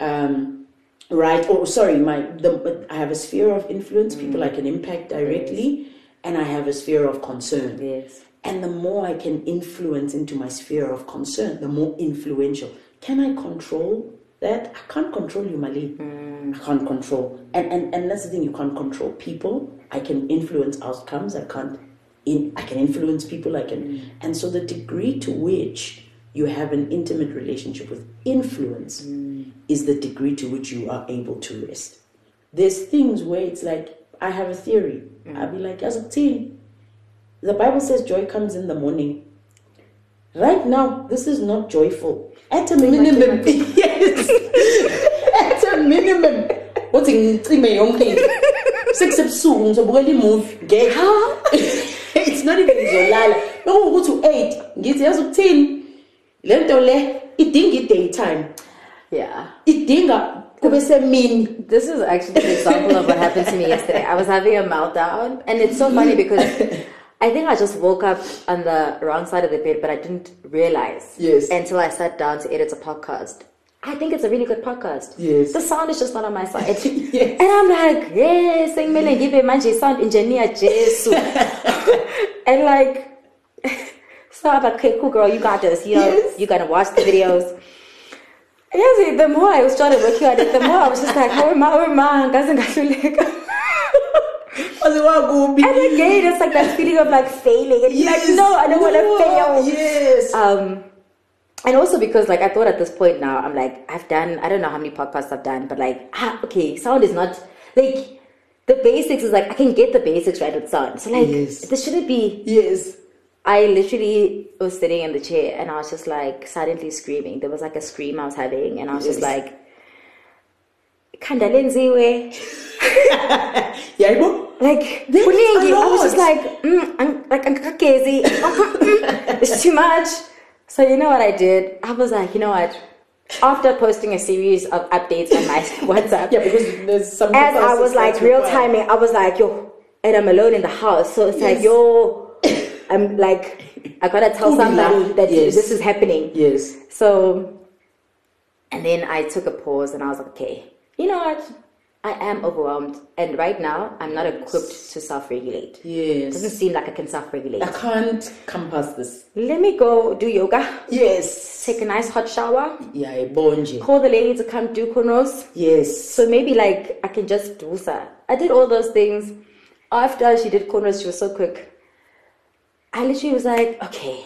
Um, right? Oh, sorry, my the I have a sphere of influence. People I can impact directly, and I have a sphere of concern. Yes. And the more I can influence into my sphere of concern, the more influential. Can I control that? I can't control you, Mali. Mm. I can't control. And, and and that's the thing, you can't control people. I can influence outcomes. I can't in I can influence people, I can mm. and so the degree to which you have an intimate relationship with influence mm. is the degree to which you are able to rest. There's things where it's like I have a theory. I'll be like, as a teen, the Bible says joy comes in the morning. Right now, this is not joyful. At a minimum, yes. At a minimum. What's in? Six ebusuku ngizobukela imovie. Ngeke. It's not even ngizolala. Bekuwukuthi u8 ngithi yazi ukuthini? Le nto le idinga i-daytime. Yeah. Idinga kube semini. This is actually an example of what happened to me yesterday. I was having a meltdown, and it's so funny because I think I just woke up on the wrong side of the bed, but I didn't realize Yes. until I sat down to edit a podcast. I think it's a really good podcast. Yes. The sound is just not on my side. Yes. And I'm like, yes, singmele ngibe manje sound engineer Jesu. and like So I'm like, okay, cool, girl, you got this. You know, Yes. you're gonna watch the videos. Yes, the more I started working on it, the more I was just like, oh my, oh my, And again, it's like that feeling of like failing. And you're like, Yes. no, I don't want to fail. Yes. Um, and also because like I thought at this point now, I'm like, I've done, I don't know how many podcasts I've done, but like, ah, okay, sound is not like the basics is like I can get the basics right with sound. So like, Yes. this shouldn't be. yes. I literally was sitting in the chair and I was just like silently screaming. There was like a scream I was having, and I was just Yes. like, Kandalenziwe. Yaibo. Like, There kuningi. a I was just like, mm, I'm, like, I'm crazy. it's too much. So, you know what I did? I was like, you know what? After posting a series of updates on my WhatsApp, Yeah, because there's some. as I was like real timing, I was like, yo, and I'm alone in the house. So it's like, yo, I'm like, I gotta tell somebody that Yes. this is happening. Yes. So, and then I took a pause and I was like, okay, you know what? I am overwhelmed. And right now, I'm not equipped to self regulate. Yes. Doesn't seem like I can self regulate. I can't come past this. Let me go do yoga, Yes. take a nice hot shower, Yeah, bonji. call the lady to come do cornrows. Yes. So maybe like I can just do that. I did all those things. After she did cornrows, she was so quick. I literally was like, okay,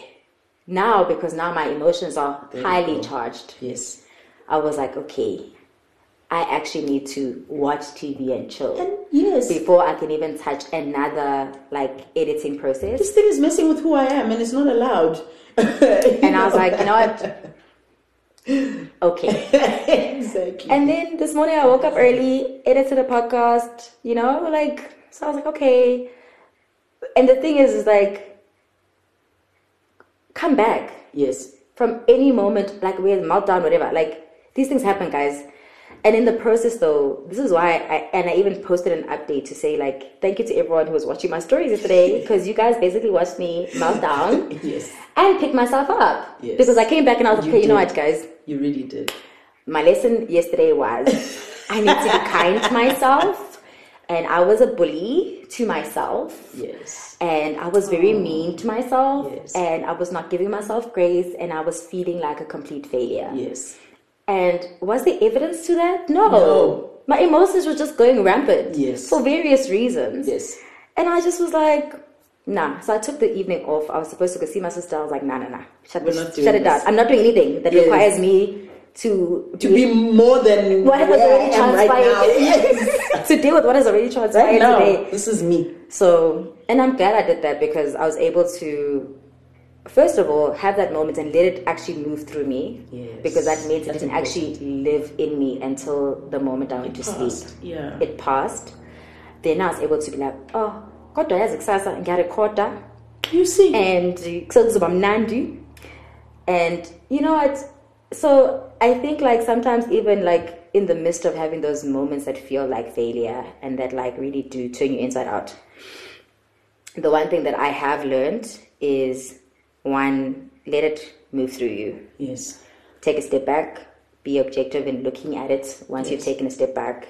now because now my emotions are There highly charged. Yes. I was like, okay, I actually need to watch TV and chill And yes. before I can even touch another like editing process. This thing is messing with who I am, and it's not allowed. And I was like, you know what? Okay. exactly. And then this morning I woke up early, edited a podcast, you know, like so I was like, okay. And the thing is, is like, come back yes. from any moment, like with meltdown, whatever. Like these things happen, guys. And in the process, though, this is why I and I even posted an update to say like, thank you to everyone who was watching my stories yesterday because you guys basically watched me meltdown Yes. and pick myself up Yes. because I came back and I was like, You okay, you know what, guys, You really did. my lesson yesterday was I need to be kind to myself, and I was a bully to myself. Yes. And I was very oh. mean to myself, Yes. and I was not giving myself grace, and I was feeling like a complete failure. Yes. And was there evidence to that? No. No. My emotions were just going rampant. Yes. For various reasons. Yes. And I just was like, nah. So I took the evening off. I was supposed to go see my sister. I was like, nah, nah, nah. Shut, this, shut it down. I'm not doing anything that Yes. requires me to To be more than what has already am right now. Yes. to deal with what has already transpired right now, today. this is me. So, and I'm glad I did that because I was able to, first of all, have that moment and let it actually move through me. Yes. Because that means it didn't actually live in me until the moment I went to sleep. Yeah. It passed. Then I was able to be like, oh, kodwa yazi kusasa ngiyarekhoda You see. and kuzokuzoba mnandi and you know what so i think like sometimes even like in the midst of having those moments that feel like failure and that like really do turn you inside out the one thing that i have learned is one let it move through you. Yes. take a step back be objective in looking at it once you've taken a step back.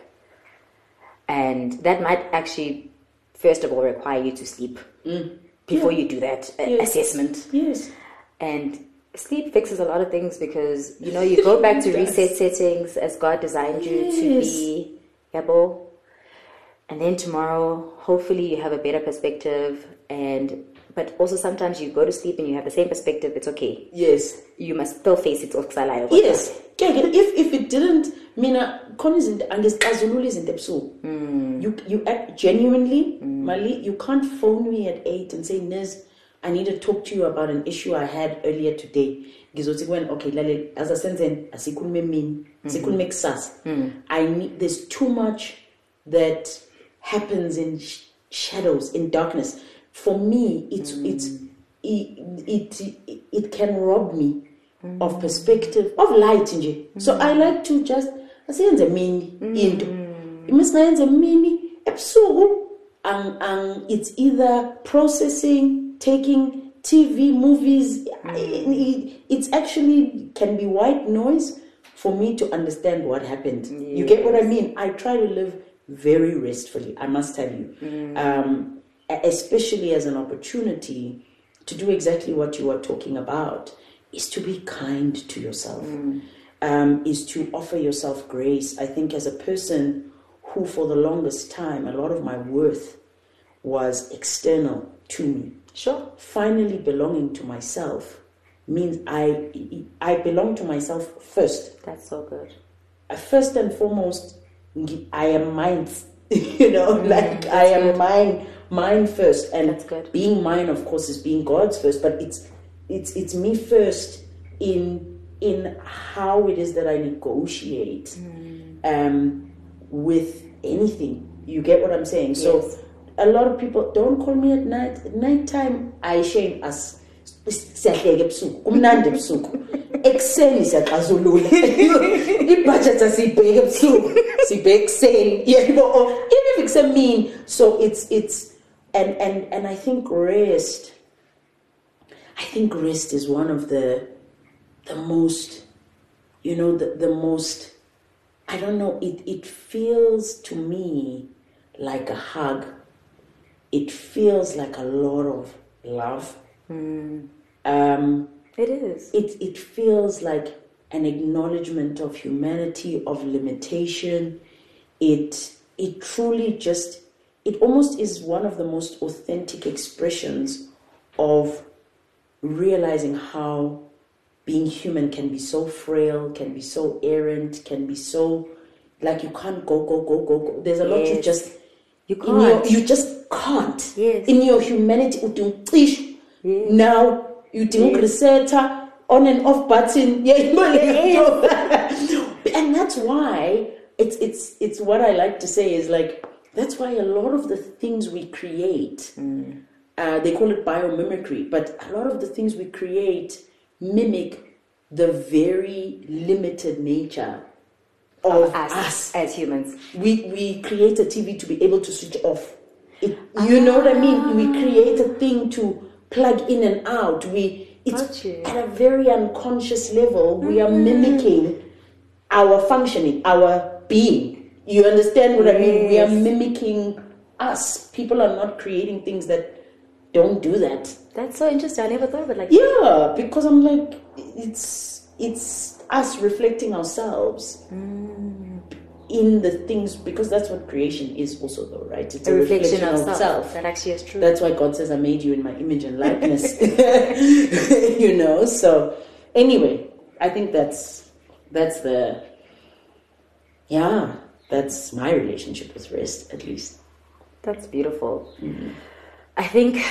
And that might actually first of all require you to sleep mm. before you do that Yes. assessment. Yes. and sleep fixes a lot of things because you know you go back to reset settings as god designed you to be. Able and then tomorrow hopefully you have a better perspective and but also sometimes you go to sleep and you have the same perspective it's okay Yes. you must still face it. Yes. If if it didn't, mina khona izinto angizixazulula izinto ebusuku. Hmm. You you act genuinely, hmm. Mali. You can't phone me at eight and say, Niz, I need to talk to you about an issue I had earlier today. Ngizothi kuwena, okay, lalela, asasenzeni asikhulume mini, hmm. sikhulume kusasa. I need. There's too much that happens in sh- shadows, in darkness. For me, it's mm. it's it, it it can rob me mm. of perspective of light nje. So mm. i like to just asiyenze mini into. Imisingayenze mini ebusuku ang it's either processing taking tv movies it, it's actually can be white noise for me to understand what happened. You get what i mean? I try to live very restfully i must tell you. Um, e- especially as an opportunity to do exactly what you are talking about is to be kind to yourself, um, is to offer yourself grace. I think as a person who, for the longest time, a lot of my worth was external to me. Sure. Finally, belonging to myself means I I belong to myself first. That's so good. Uh, First and foremost, I am mine. you know, like I am good. mine, mine first, and being mine, of course, is being God's first. But it's it's it's me first in in how it is that I negotiate um, with anything. You get what I'm saying? So a lot of people don't call me at night. At nighttime, I shame us. siyahleka ebusuku kumnandi ebusuku ekuseni siyaxazulula ibudget asiyibheki ebusuku siyibheke ekuseni yebo or even if kusemini so it's it's and and and i think rest i think rest is one of the the most you know the, the most i don't know it it feels to me like a hug. It feels like a lot of love. Um It is. it it feels like an acknowledgement of humanity of limitation. It it truly just it almost is one of the most authentic expressions of realizing how being human can be so frail can be so errant can be so like you can't go go go go go. There's a lot you just You can't. you just can't. Yes. in your humanity Yes. now you didn't reseta on and off button. Yeah and that's why it's it's it's what i like to say is like that's why a lot of the things we create mm. uh, they call it biomimicry but a lot of the things we create mimic the very limited nature of, Of us, us as humans. we we create a TV to be able to switch off. It, ah. you know what I mean? We create a thing to plug in and out. We it's at a very unconscious level. We are mm-hmm. mimicking our functioning, our being. You understand what I mean? We are mimicking us. People are not creating things that don't do that. That's so interesting. I never thought of it like Yeah, because I'm like, it's it's us reflecting ourselves mm. in the things because that's what creation is also though, right? It's a reflection of self. That actually is true. That's why God says, "I made you in my image and likeness." you know. So anyway, I think that's that's the yeah, that's my relationship with rest, at least. That's beautiful. I think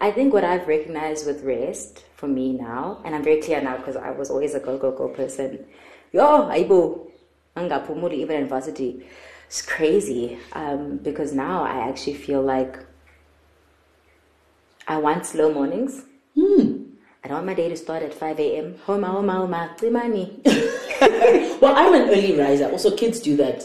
I think what I've recognized with rest for me now, and I'm very clear now because I was always a go go go person. Yo, aibo, angaphumuli even in varsity. It's crazy um, because now I actually feel like I want slow mornings. I don't want my day to start at 5 a.m. Homa, homa, homa, cimani. Well, I'm an early riser. Also, kids do that.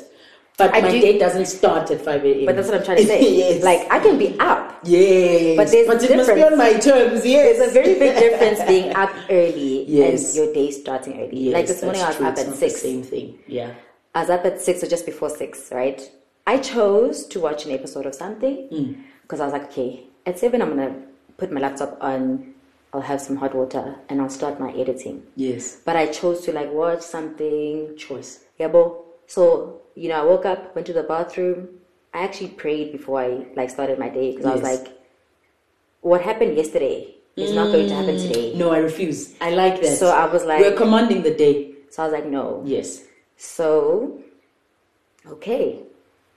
But I my do- day doesn't start at 5 a.m. But that's what I'm trying to say. yes. Like, I can be up. yes. But there's but a it must be difference. on my terms, yes. There's a very big difference being up early Yes. and your day starting early. Yes, like this morning, I was true. up It's at not six. The same thing. Yeah. I was up at six or just before six, right? I chose to watch an episode of something Hmm. because I was like, okay, at seven, I'm gonna put my laptop on. I'll have some hot water and I'll start my editing. Yes. But I chose to like watch something Choice. yeah, bo. So you know, I woke up, went to the bathroom. I actually prayed before I like started my day because I was like, what happened yesterday is not going to happen mm. today. No, I refuse. I like that. So I was like- We're commanding the day. So I was like, no. Yes. So, okay,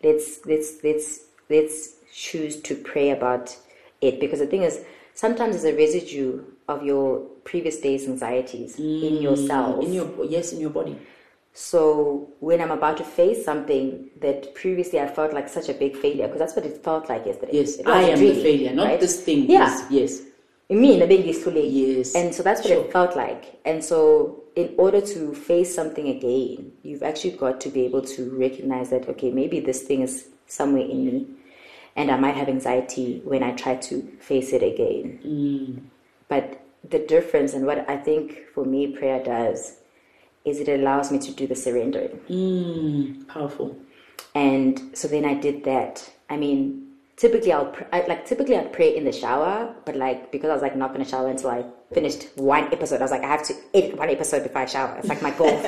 let's let's let's let's choose to pray about it because the thing is, sometimes there's a residue of your previous day's anxieties in mm, yourself. In your yes, in your body. So when I'm about to face something that previously I felt like such a big failure, because that's what it felt like yesterday. Yes, I am dream, the failure, not right? this thing. Yeah. Yes. yes. Me, the big is too late. Yes. And so that's what Sure. it felt like. And so in order to face something again, you've actually got to be able to recognize that, okay, maybe this thing is somewhere in me. And I might have anxiety when I try to face it again. Mm. But the difference and what I think for me prayer does is it allows me to do the surrendering. Mm, powerful. And so then I did that. I mean, typically I'll pr- I, like typically I'd pray in the shower, but like because I was like not gonna shower until I finished one episode, I was like I have to edit one episode before I shower. It's like my goal.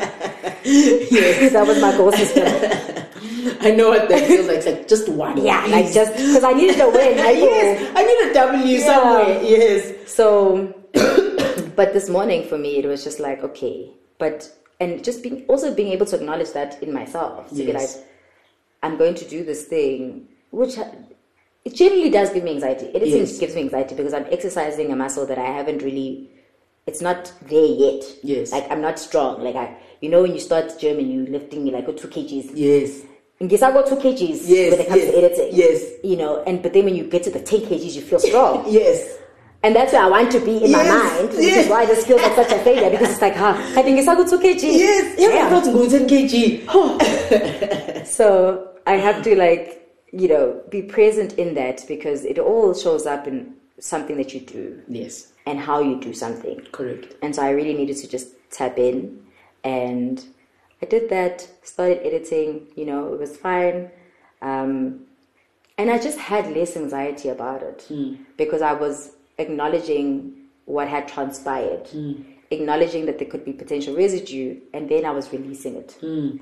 yes, that was my goal system. I know what that feels like. It's like just one. Yeah, like just because I needed a win. Like, yes, I need a W Yeah. somewhere. Yes. So, but this morning for me, it was just like, okay, but, and just being, also being able to acknowledge that in myself to be Yes. like, I'm going to do this thing, which it generally does give me anxiety. It Yes. gives me anxiety because I'm exercising a muscle that I haven't really, it's not there yet. Yes. Like, I'm not strong. Like, I, you know, when you start gym and you lifting, you like go two kgs. Yes. In case I go two kgs Yes, when it comes yes, to editing. yes. You know, and but then when you get to the 10 kgs, you feel strong. Yes. And that's where I want to be in my mind, which yes. is why this feels like such a failure because it's like, huh, I think it's a good 2 kg. Yes. Yeah. I thought go 10 kg. So I have to like, you know, be present in that because it all shows up in something that you do Yes. and how you do something. Correct. And so I really needed to just tap in and I did that, started editing, you know, it was fine. Um, and I just had less anxiety about it hmm. because I was acknowledging what had transpired, hmm. acknowledging that there could be potential residue, and then I was releasing it. Hmm.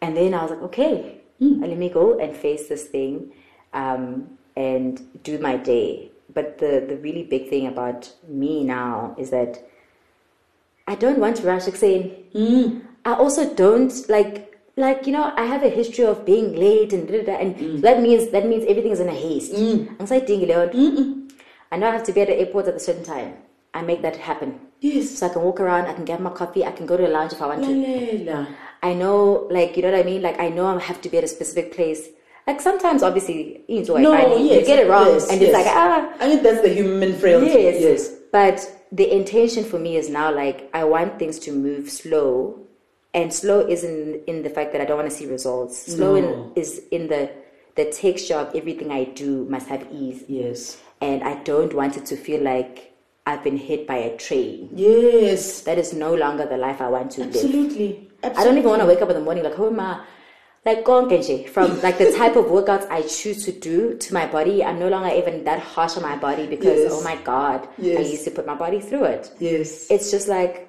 And then I was like, okay, let me go and face this thing um, and do my day. But the, the really big thing about me now is that I don't want to rush saying. I also don't like like you know I have a history of being late and da, da, da, and that means that means everything is in a haste. Anxiety leon. I know I have to be at the airport at a certain time. I make that happen. Yes. So I can walk around, I can get my coffee, I can go to a lounge if I want to. I know, like, you know what I mean? Like, I know I have to be at a specific place. Like, sometimes, obviously, you know, No, I, yes, you get it wrong, yes, and it's like, ah, I think that's the human frailty. yes. Yes. But the intention for me is now, like, I want things to move slow. And slow isn't in the fact that I don't want to see results. Slow No. in, is in the, the texture of everything I do must have ease. Yes. And I don't want it to feel like I've been hit by a train. Yes. That is no longer the life I want to live. Absolutely. I don't even want to wake up in the morning like, who am I? like konke nje. From like the type of workouts I choose to do to my body, I'm no longer even that harsh on my body because Yes. oh my god, I used to put my body through it. Yes. It's just like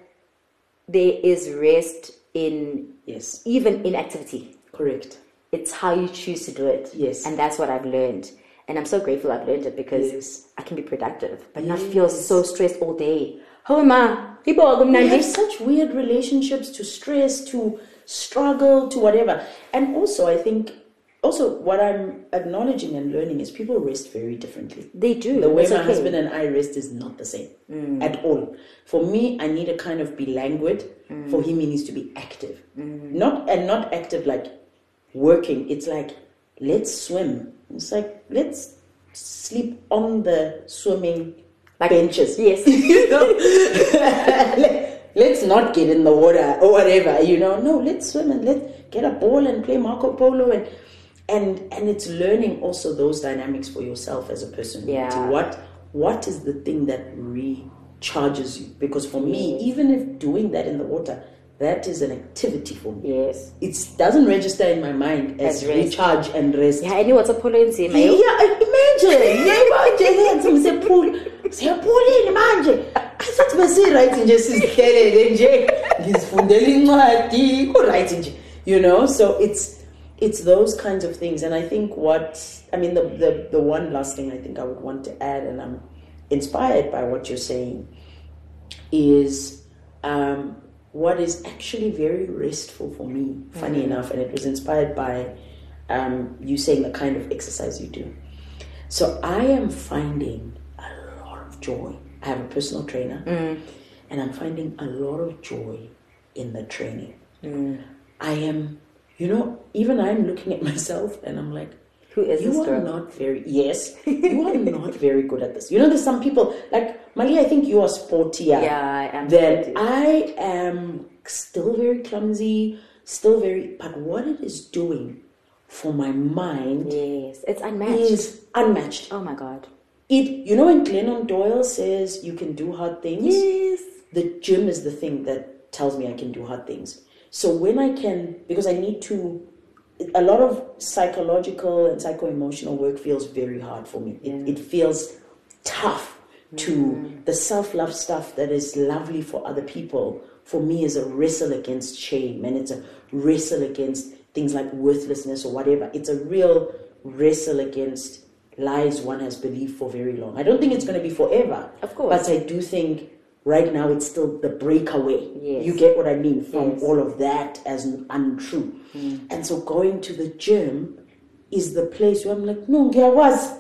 there is rest in Yes. even inactivity. Correct. It's how you choose to do it. Yes. And that's what I've learned. And I'm so grateful I've learned it because Yes. I can be productive, but not feel so stressed all day. Oh I? people are going have such weird relationships to stress, to struggle, to whatever. And also, I think, also what I'm acknowledging and learning is people rest very differently. They do. The way my okay. husband and I rest is not the same at all. For me, I need to kind of be languid. For him, he needs to be active. Not and not active like working. It's like let's swim. It's like let's sleep on the swimming Like- benches. Yes. you know, Let- let's not get in the water or whatever. You know, no, let's swim and let's get a ball and play Marco Polo and and and it's learning also those dynamics for yourself as a person. Yeah. What what is the thing that recharges you? Because for me, even if doing that in the water, that is an activity for me. Yes. It doesn't register in my mind as, As recharge and rest. Yeah, I knew what's a polo in Yeah, imagine. Yeah, imagine. Siyaphula. Siyaphulile manje. Asathi besi-right nje sizihlelele nje. Ngizifundela incwadi. Ku-right nje. You know, so it's it's those kinds of things. And I think what I mean the, the the one last thing I think I would want to add, and I'm inspired by what you're saying, is um, what is actually very restful for me, funny enough, and it was inspired by um, you saying the kind of exercise you do. So I am finding a lot of joy. I have a personal trainer, mm. and I'm finding a lot of joy in the training. Mm. I am, you know, even I'm looking at myself and I'm like, Who is you this are not very yes you are not very good at this you know there's some people like mali i think you are sportier Yeah, I am then sporty. i am still very clumsy still very but what it is doing for my mind Yes, it's unmatched. is unmatched Oh my god. It you know when glennon doyle says you can do hard things Yes. the gym is the thing that tells me I can do hard things. So when I can, because I need to a lot of psychological and psycho emotional work feels very hard for me. It, it feels tough to mm. the self love stuff that is lovely for other people. For me, is a wrestle against shame and it's a wrestle against things like worthlessness or whatever. It's a real wrestle against lies one has believed for very long. I don't think it's going to be forever. Of course. But I do think right now it's still the breakaway. Yes. You get what I mean from Yes. all of that as untrue. Mm. And so going to the gym is the place where I'm like, no, there was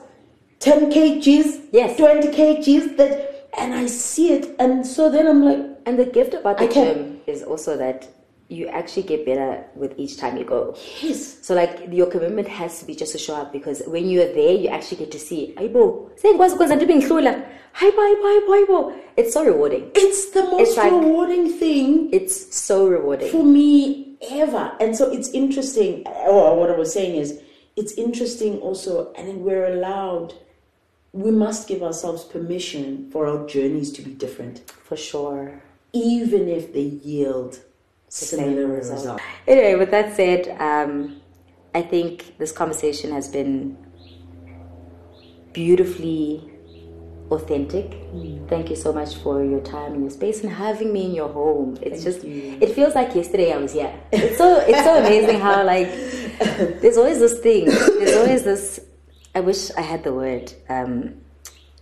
10 kgs, Yes. 20 kgs, that, and I see it. And so then I'm like, And the gift about the I can- gym is also that you actually get better with each time you go. yes. So like your commitment has to be just to show up because when you're there, you actually get to see. Ayibo, sengikwazi ukwenza into ebengidlula. Hayibo, hayibo, hayibo, hayibo. It's so rewarding. It's the most It's like- rewarding thing It's so rewarding. for me ever. And so it's interesting. Or what I was saying is, it's interesting also, and we're allowed. We must give ourselves permission for our journeys to be different, For sure. even if they yield similar result. results. Anyway, with that said, um, I think this conversation has been beautifully authentic. Mm. Thank you so much for your time and your space and having me in your home. It's Thank just you. it feels like yesterday I was here. It's so it's so amazing how like there's always this thing. There's always this I wish I had the word. Um,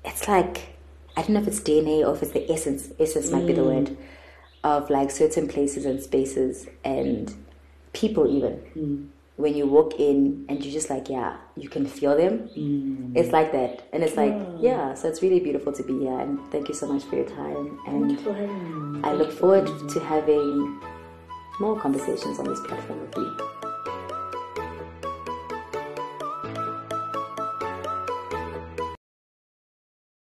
it's like I don't know if it's DNA or if it's the essence. Essence might be the word of like certain places and spaces and mm. people even. Mm. When you walk in and you're just like, yeah, you can feel them. Mm. It's like that, and it's like, yeah. So it's really beautiful to be here, and thank you so much for your time. And you for having me. I look forward to having more conversations on this platform with you.